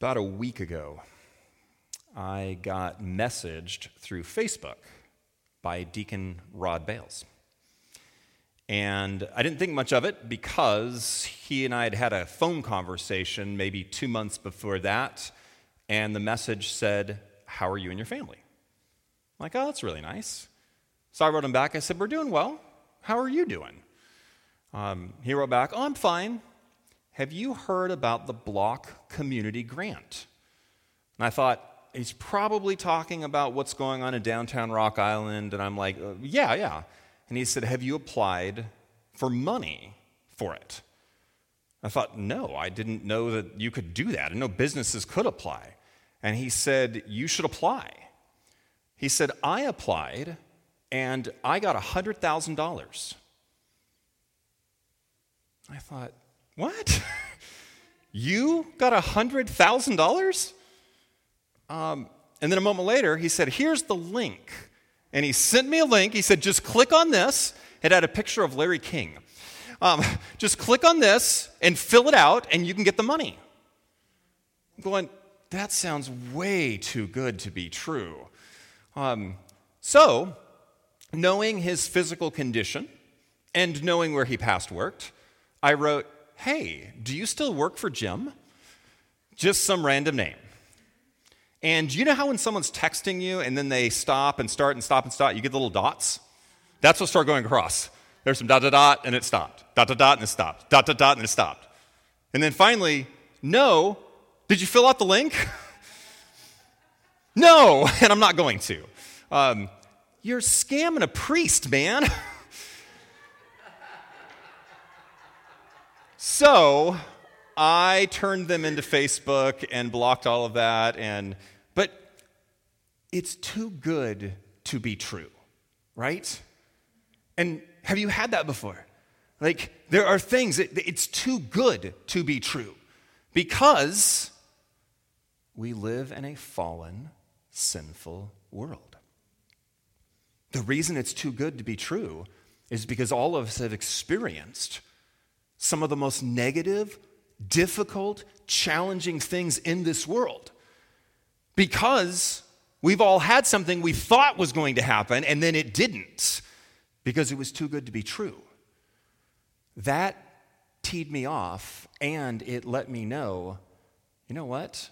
About a week ago, I got messaged through Facebook by Deacon Rod Bales. And I didn't think much of it because he and I had had a phone conversation maybe two months before that, and the message said, How are you and your family? I'm like, oh, that's really nice. So I wrote him back. I said, We're doing well. How are you doing? Um, he wrote back, Oh, I'm fine. Have you heard about the Block Community Grant? And I thought, He's probably talking about what's going on in downtown Rock Island. And I'm like, uh, Yeah, yeah. And he said, Have you applied for money for it? I thought, No, I didn't know that you could do that. I know businesses could apply. And he said, You should apply. He said, I applied and I got $100,000. I thought, What? you got $100,000? Um, and then a moment later, he said, Here's the link. And he sent me a link. He said, Just click on this. It had a picture of Larry King. Um, just click on this and fill it out, and you can get the money. I'm going, that sounds way too good to be true. Um, so, knowing his physical condition and knowing where he past worked, I wrote, Hey, do you still work for Jim? Just some random name. And you know how when someone's texting you and then they stop and start and stop and stop, you get the little dots? That's what started going across. There's some dot, dot, dot, and it stopped. Dot, dot, dot, and it stopped. Dot, dot, dot, and it stopped. And then finally, no, did you fill out the link? no, and I'm not going to. Um, you're scamming a priest, man. so I turned them into Facebook and blocked all of that. And but it's too good to be true, right? And have you had that before? Like there are things that it's too good to be true because we live in a fallen, sinful world. The reason it's too good to be true is because all of us have experienced some of the most negative, difficult, challenging things in this world. Because we've all had something we thought was going to happen and then it didn't because it was too good to be true. That teed me off and it let me know you know what?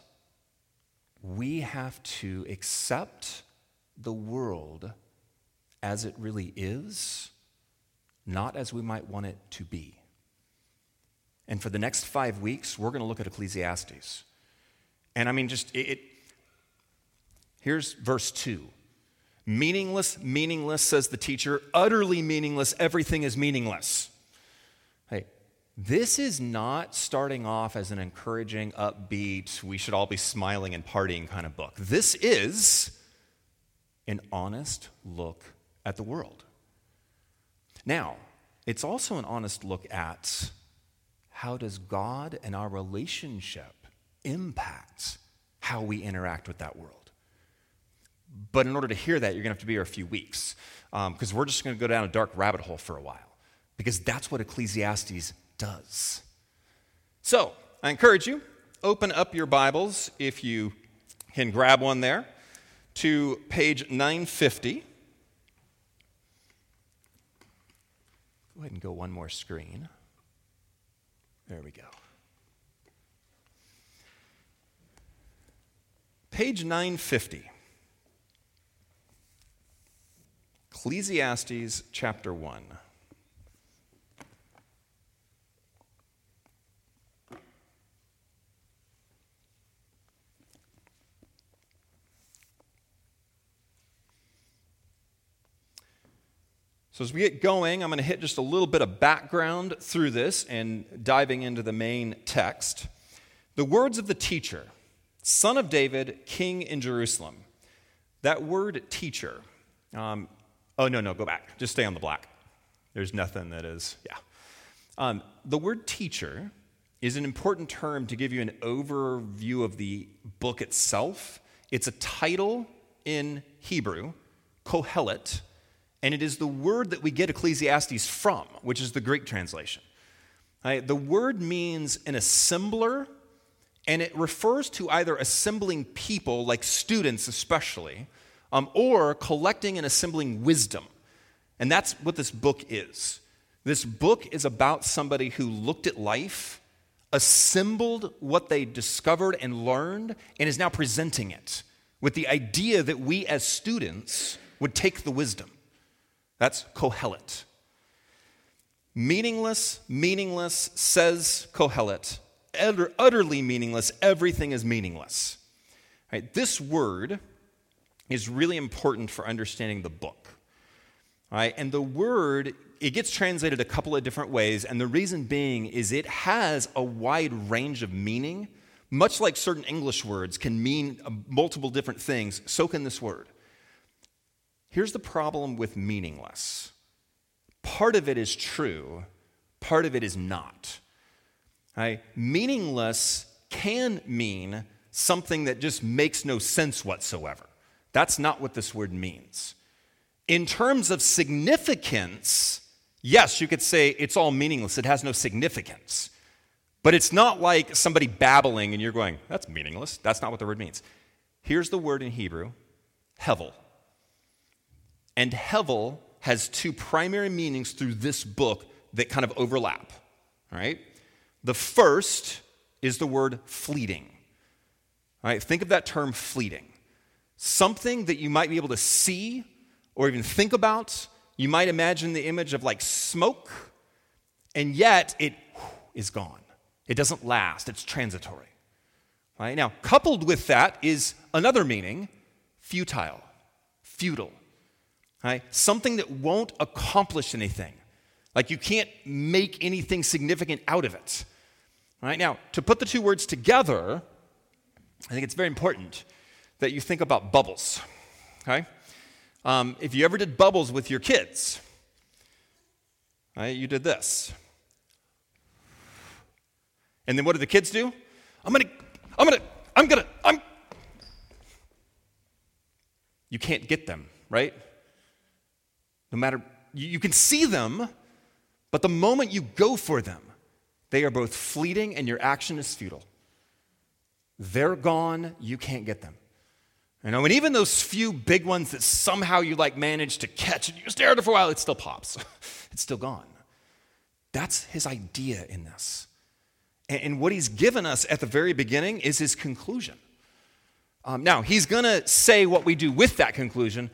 we have to accept the world as it really is, not as we might want it to be. And for the next five weeks, we're going to look at Ecclesiastes. And I mean, just it, it here's verse 2. Meaningless, meaningless, says the teacher. Utterly meaningless, everything is meaningless. Hey, this is not starting off as an encouraging, upbeat, we should all be smiling and partying kind of book. This is an honest look at the world. Now, it's also an honest look at how does God and our relationship impact how we interact with that world. But in order to hear that, you're going to have to be here a few weeks because um, we're just going to go down a dark rabbit hole for a while because that's what Ecclesiastes does. So, I encourage you, open up your Bibles if you can grab one there to page 950. Go ahead and go one more screen. There we go. Page 950. Ecclesiastes chapter 1. So, as we get going, I'm going to hit just a little bit of background through this and diving into the main text. The words of the teacher, son of David, king in Jerusalem. That word teacher, um, oh, no, no, go back. Just stay on the black. There's nothing that is, yeah. Um, the word teacher is an important term to give you an overview of the book itself. It's a title in Hebrew, Kohelet and it is the word that we get Ecclesiastes from, which is the Greek translation. Right? The word means an assembler, and it refers to either assembling people, like students especially, um, or collecting and assembling wisdom. And that's what this book is. This book is about somebody who looked at life, assembled what they discovered and learned, and is now presenting it with the idea that we as students would take the wisdom. That's Kohelet. Meaningless, meaningless, says Kohelet. Utter, utterly meaningless, everything is meaningless. Right, this word is really important for understanding the book. Right? And the word, it gets translated a couple of different ways, and the reason being is it has a wide range of meaning. Much like certain English words can mean uh, multiple different things, so can this word. Here's the problem with meaningless part of it is true, part of it is not. Right? Meaningless can mean something that just makes no sense whatsoever. That's not what this word means. In terms of significance, yes, you could say it's all meaningless, it has no significance. But it's not like somebody babbling and you're going, that's meaningless. That's not what the word means. Here's the word in Hebrew, hevel. And hevel has two primary meanings through this book that kind of overlap. Right? The first is the word fleeting. All right? Think of that term fleeting. Something that you might be able to see or even think about. You might imagine the image of like smoke, and yet it is gone. It doesn't last, it's transitory. Right? Now, coupled with that is another meaning futile, futile. Right? Something that won't accomplish anything. Like you can't make anything significant out of it. Right? Now, to put the two words together, I think it's very important that you think about bubbles. Okay? Um, if you ever did bubbles with your kids, right, you did this. And then what do the kids do? I'm gonna, I'm gonna, I'm gonna, I'm. You can't get them, right? No matter, you, can see them, but the moment you go for them, they are both fleeting and your action is futile. They're gone, you can't get them. You know, and even those few big ones that somehow you like manage to catch and you stare at it for a while, it still pops. it's still gone. That's his idea in this. And, what he's given us at the very beginning is his conclusion. Um, now, he's going to say what we do with that conclusion,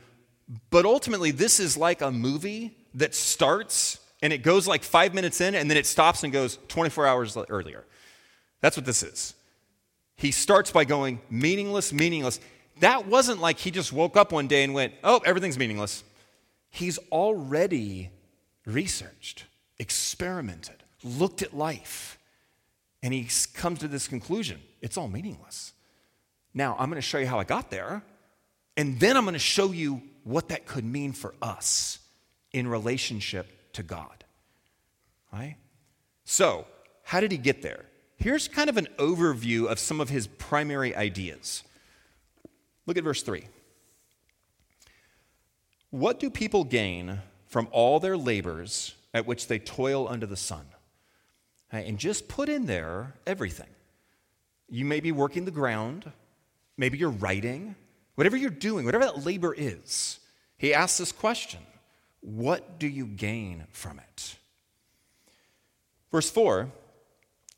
but ultimately, this is like a movie that starts and it goes like five minutes in and then it stops and goes 24 hours earlier. That's what this is. He starts by going meaningless, meaningless that wasn't like he just woke up one day and went, oh, everything's meaningless. He's already researched, experimented, looked at life, and he comes to this conclusion it's all meaningless. Now, I'm going to show you how I got there, and then I'm going to show you what that could mean for us in relationship to God. Right? So, how did he get there? Here's kind of an overview of some of his primary ideas. Look at verse 3. What do people gain from all their labors at which they toil under the sun? And just put in there everything. You may be working the ground, maybe you're writing, whatever you're doing, whatever that labor is. He asks this question What do you gain from it? Verse 4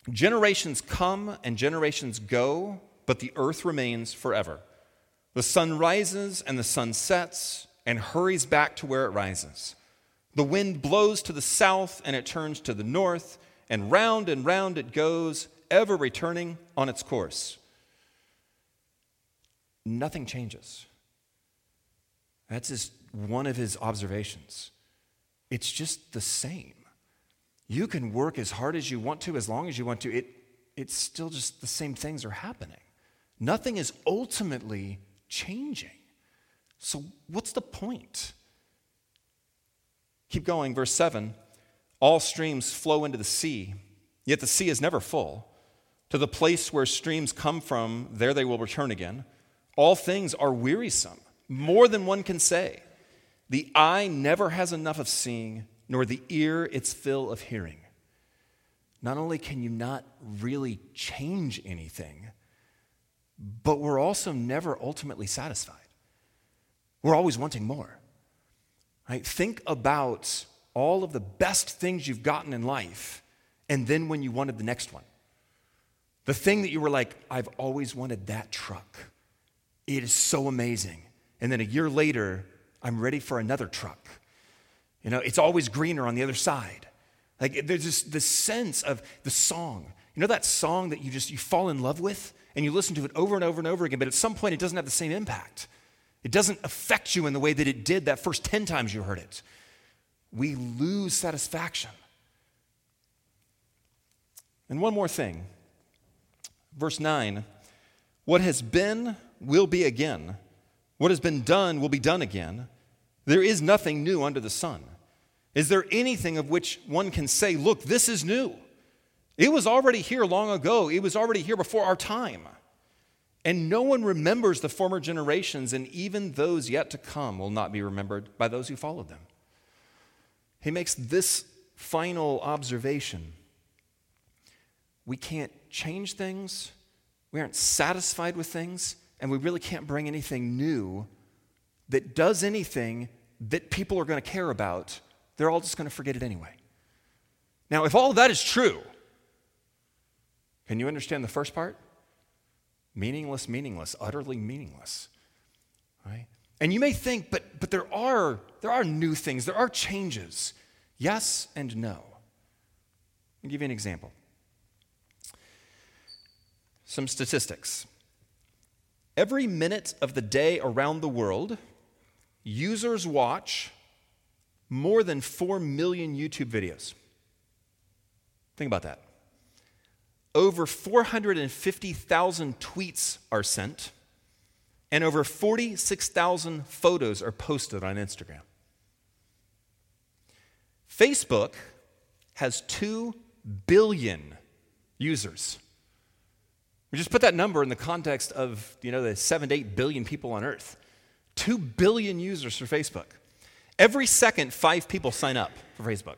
Generations come and generations go, but the earth remains forever. The sun rises and the sun sets and hurries back to where it rises. The wind blows to the south and it turns to the north, and round and round it goes, ever returning on its course. Nothing changes. That's just one of his observations. It's just the same. You can work as hard as you want to, as long as you want to. It, it's still just the same things are happening. Nothing is ultimately changing. So, what's the point? Keep going, verse 7 All streams flow into the sea, yet the sea is never full. To the place where streams come from, there they will return again. All things are wearisome, more than one can say. The eye never has enough of seeing, nor the ear its fill of hearing. not only can you not really change anything, but we're also never ultimately satisfied. We're always wanting more. Right? Think about all of the best things you've gotten in life, and then when you wanted the next one. The thing that you were like, I've always wanted that truck. It is so amazing. And then a year later, I'm ready for another truck. You know, it's always greener on the other side. Like there's this, this sense of the song. You know that song that you just you fall in love with and you listen to it over and over and over again, but at some point it doesn't have the same impact. It doesn't affect you in the way that it did that first 10 times you heard it. We lose satisfaction. And one more thing. Verse 9 What has been will be again. What has been done will be done again. There is nothing new under the sun. Is there anything of which one can say, look, this is new? It was already here long ago, it was already here before our time. And no one remembers the former generations, and even those yet to come will not be remembered by those who followed them. He makes this final observation We can't change things, we aren't satisfied with things, and we really can't bring anything new that does anything that people are going to care about. They're all just going to forget it anyway. Now, if all that is true, can you understand the first part? Meaningless, meaningless, utterly meaningless. Right? And you may think, but, but there, are, there are new things, there are changes. Yes and no. I'll give you an example. Some statistics. Every minute of the day around the world, users watch more than 4 million YouTube videos. Think about that. Over 450,000 tweets are sent, and over 46,000 photos are posted on Instagram. Facebook has 2 billion users. Just put that number in the context of, you know, the 7 to 8 billion people on earth. 2 billion users for Facebook. Every second, five people sign up for Facebook.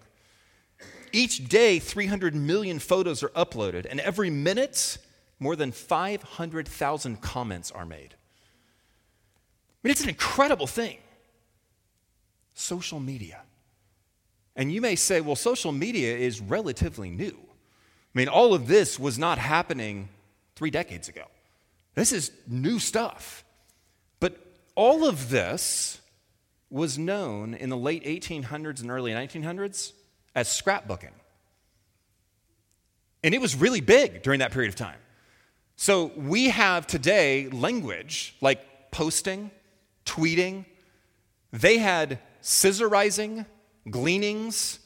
Each day, 300 million photos are uploaded, and every minute, more than 500,000 comments are made. I mean, it's an incredible thing. Social media. And you may say, well, social media is relatively new. I mean, all of this was not happening three decades ago. This is new stuff. But all of this was known in the late 1800s and early 1900s as scrapbooking. And it was really big during that period of time. So we have today language like posting, tweeting. They had scissorizing, gleanings.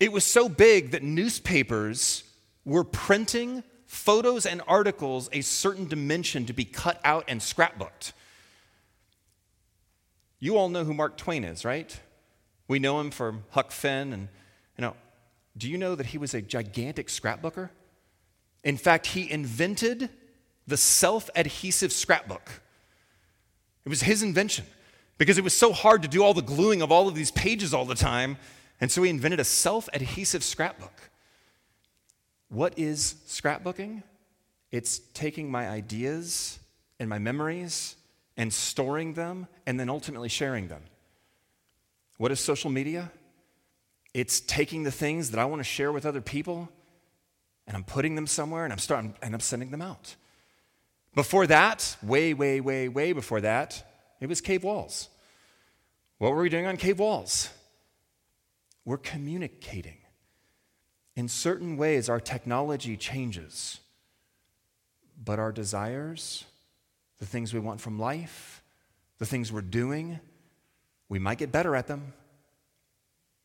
It was so big that newspapers were printing photos and articles a certain dimension to be cut out and scrapbooked. You all know who Mark Twain is, right? We know him for Huck Finn and you know, do you know that he was a gigantic scrapbooker? In fact, he invented the self-adhesive scrapbook. It was his invention because it was so hard to do all the gluing of all of these pages all the time, and so he invented a self-adhesive scrapbook. What is scrapbooking? It's taking my ideas and my memories and storing them and then ultimately sharing them. What is social media? It's taking the things that I want to share with other people and I'm putting them somewhere and I'm starting and I'm sending them out. Before that, way, way, way, way before that, it was cave walls. What were we doing on cave walls? We're communicating. In certain ways, our technology changes, but our desires, the things we want from life, the things we're doing, we might get better at them,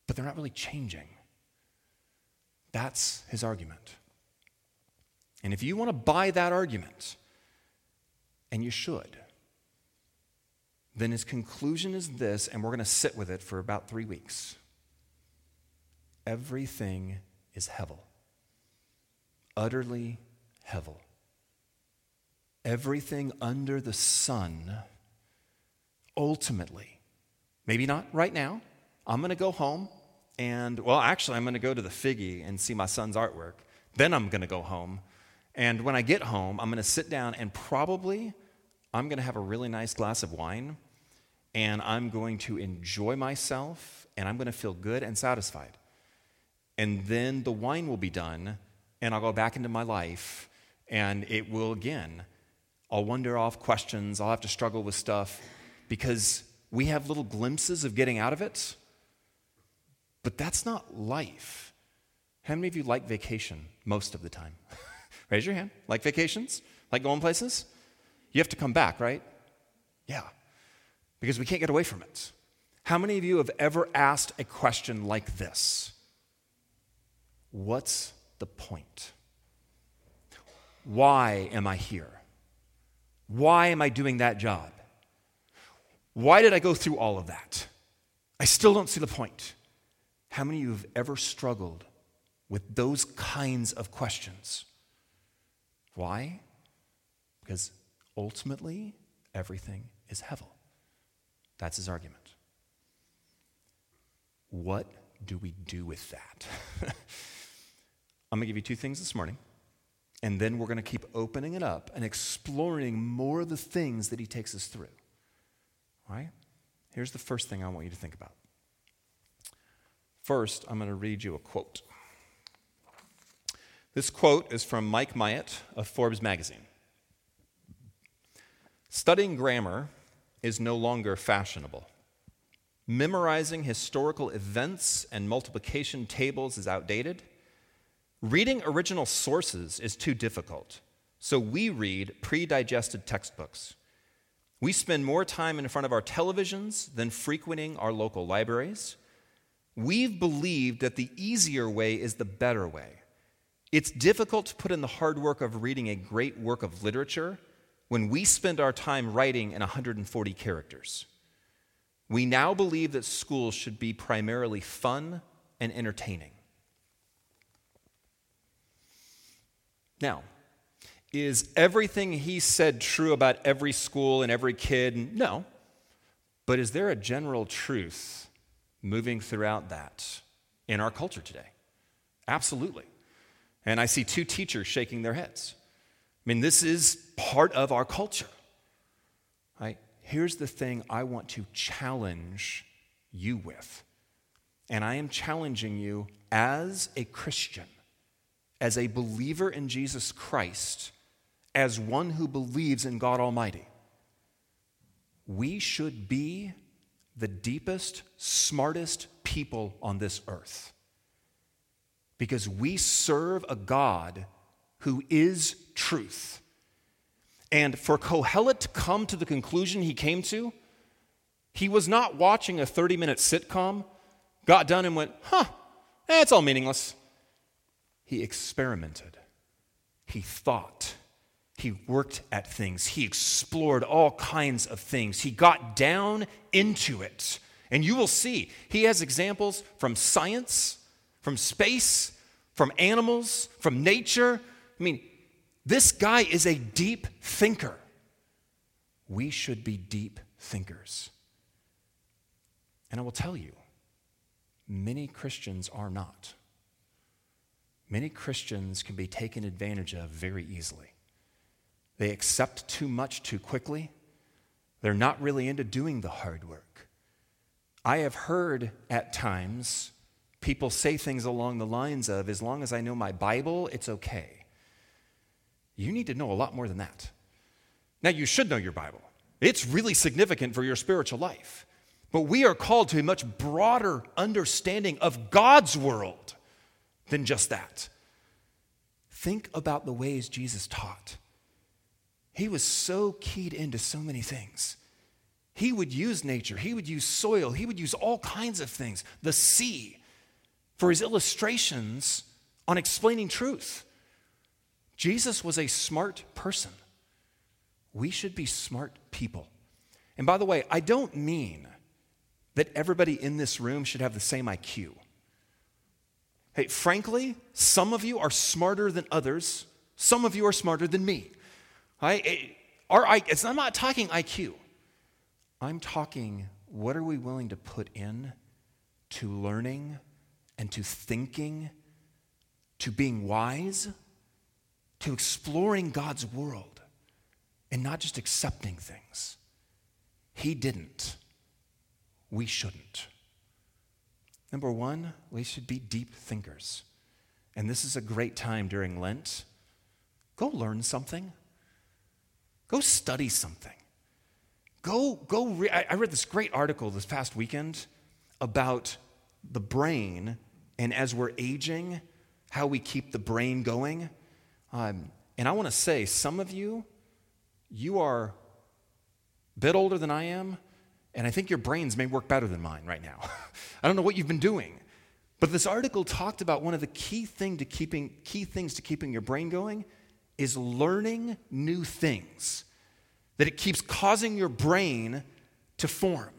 but they're not really changing. That's his argument. And if you want to buy that argument, and you should, then his conclusion is this, and we're going to sit with it for about three weeks. Everything is Hevel. Utterly Hevel. Everything under the sun, ultimately, maybe not right now, I'm going to go home and well, actually, I'm going to go to the Figge and see my son's artwork. Then I'm going to go home. And when I get home, I'm going to sit down and probably I'm going to have a really nice glass of wine and I'm going to enjoy myself and I'm going to feel good and satisfied. And then the wine will be done and I'll go back into my life and it will again. I'll wonder off questions, I'll have to struggle with stuff because we have little glimpses of getting out of it, but that's not life. How many of you like vacation most of the time? Raise your hand. Like vacations? Like going places? You have to come back, right? Yeah, because we can't get away from it. How many of you have ever asked a question like this? What's the point? Why am I here? Why am I doing that job? Why did I go through all of that? I still don't see the point. How many of you have ever struggled with those kinds of questions? Why? Because ultimately, everything is Hevel. That's his argument. What do we do with that? I'm going to give you two things this morning, and then we're going to keep opening it up and exploring more of the things that he takes us through. All right? Here's the first thing I want you to think about. First, I'm going to read you a quote. This quote is from Mike Myatt of Forbes magazine. Studying grammar is no longer fashionable. Memorizing historical events and multiplication tables is outdated. Reading original sources is too difficult, so we read pre digested textbooks. We spend more time in front of our televisions than frequenting our local libraries. We've believed that the easier way is the better way. It's difficult to put in the hard work of reading a great work of literature when we spend our time writing in 140 characters. We now believe that schools should be primarily fun and entertaining. Now, is everything he said true about every school and every kid? No. But is there a general truth moving throughout that in our culture today? Absolutely. And I see two teachers shaking their heads. I mean, this is part of our culture. Right? Here's the thing I want to challenge you with. And I am challenging you as a Christian, as a believer in Jesus Christ as one who believes in God Almighty. We should be the deepest, smartest people on this earth because we serve a God who is truth. And for Kohelet to come to the conclusion he came to, he was not watching a 30 minute sitcom, got done and went, huh, it's all meaningless. He experimented, he thought, he worked at things. He explored all kinds of things. He got down into it. And you will see, he has examples from science, from space, from animals, from nature. I mean, this guy is a deep thinker. We should be deep thinkers. And I will tell you, many Christians are not. Many Christians can be taken advantage of very easily. They accept too much too quickly. They're not really into doing the hard work. I have heard at times people say things along the lines of, as long as I know my Bible, it's okay. You need to know a lot more than that. Now, you should know your Bible, it's really significant for your spiritual life. But we are called to a much broader understanding of God's world than just that. Think about the ways Jesus taught. He was so keyed into so many things. He would use nature, he would use soil, he would use all kinds of things, the sea, for his illustrations on explaining truth. Jesus was a smart person. We should be smart people. And by the way, I don't mean that everybody in this room should have the same IQ. Hey, frankly, some of you are smarter than others, some of you are smarter than me. I, our, I'm not talking IQ. I'm talking what are we willing to put in to learning and to thinking, to being wise, to exploring God's world and not just accepting things. He didn't. We shouldn't. Number one, we should be deep thinkers. And this is a great time during Lent. Go learn something. Go study something. Go, go. Re- I read this great article this past weekend about the brain and as we're aging, how we keep the brain going. Um, and I want to say, some of you, you are a bit older than I am, and I think your brains may work better than mine right now. I don't know what you've been doing. But this article talked about one of the key, thing to keeping, key things to keeping your brain going is learning new things. That it keeps causing your brain to form.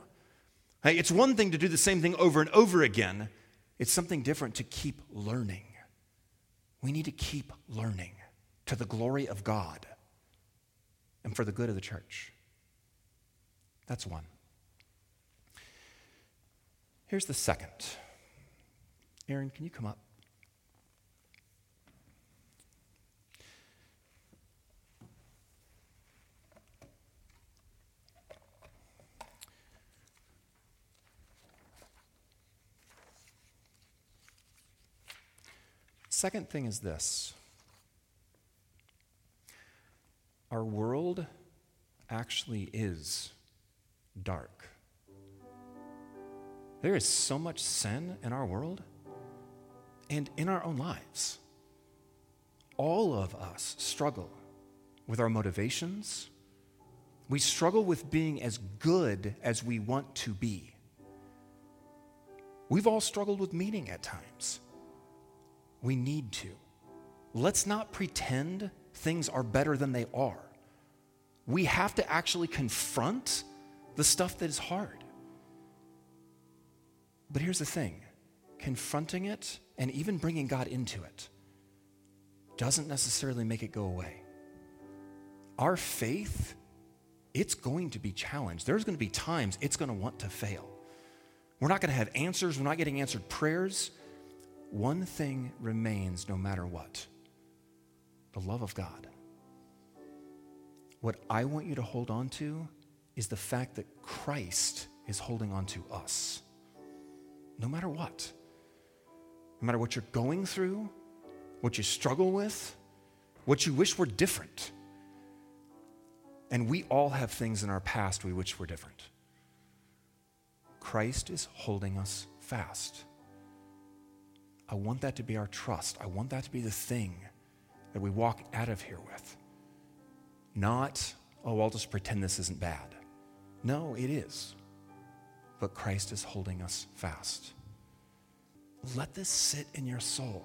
It's one thing to do the same thing over and over again, it's something different to keep learning. We need to keep learning to the glory of God and for the good of the church. That's one. Here's the second. Aaron, can you come up? Second thing is this our world actually is dark. There is so much sin in our world and in our own lives. All of us struggle with our motivations. We struggle with being as good as we want to be. We've all struggled with meaning at times. We need to. Let's not pretend things are better than they are. We have to actually confront the stuff that is hard. But here's the thing confronting it and even bringing God into it doesn't necessarily make it go away. Our faith, it's going to be challenged. There's going to be times it's going to want to fail. We're not going to have answers, we're not getting answered prayers. One thing remains no matter what the love of God. What I want you to hold on to is the fact that Christ is holding on to us no matter what. No matter what you're going through, what you struggle with, what you wish were different. And we all have things in our past we wish were different. Christ is holding us fast. I want that to be our trust. I want that to be the thing that we walk out of here with. Not, oh, I'll just pretend this isn't bad. No, it is but Christ is holding us fast. Let this sit in your soul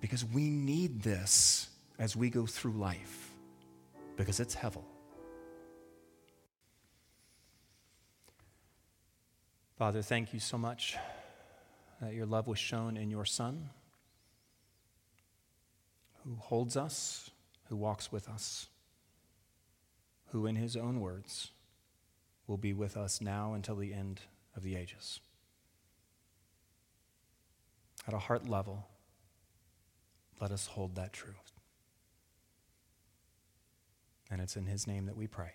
because we need this as we go through life because it's hevel. Father, thank you so much that your love was shown in your Son, who holds us, who walks with us, who, in his own words, will be with us now until the end of the ages. At a heart level, let us hold that truth. And it's in His name that we pray.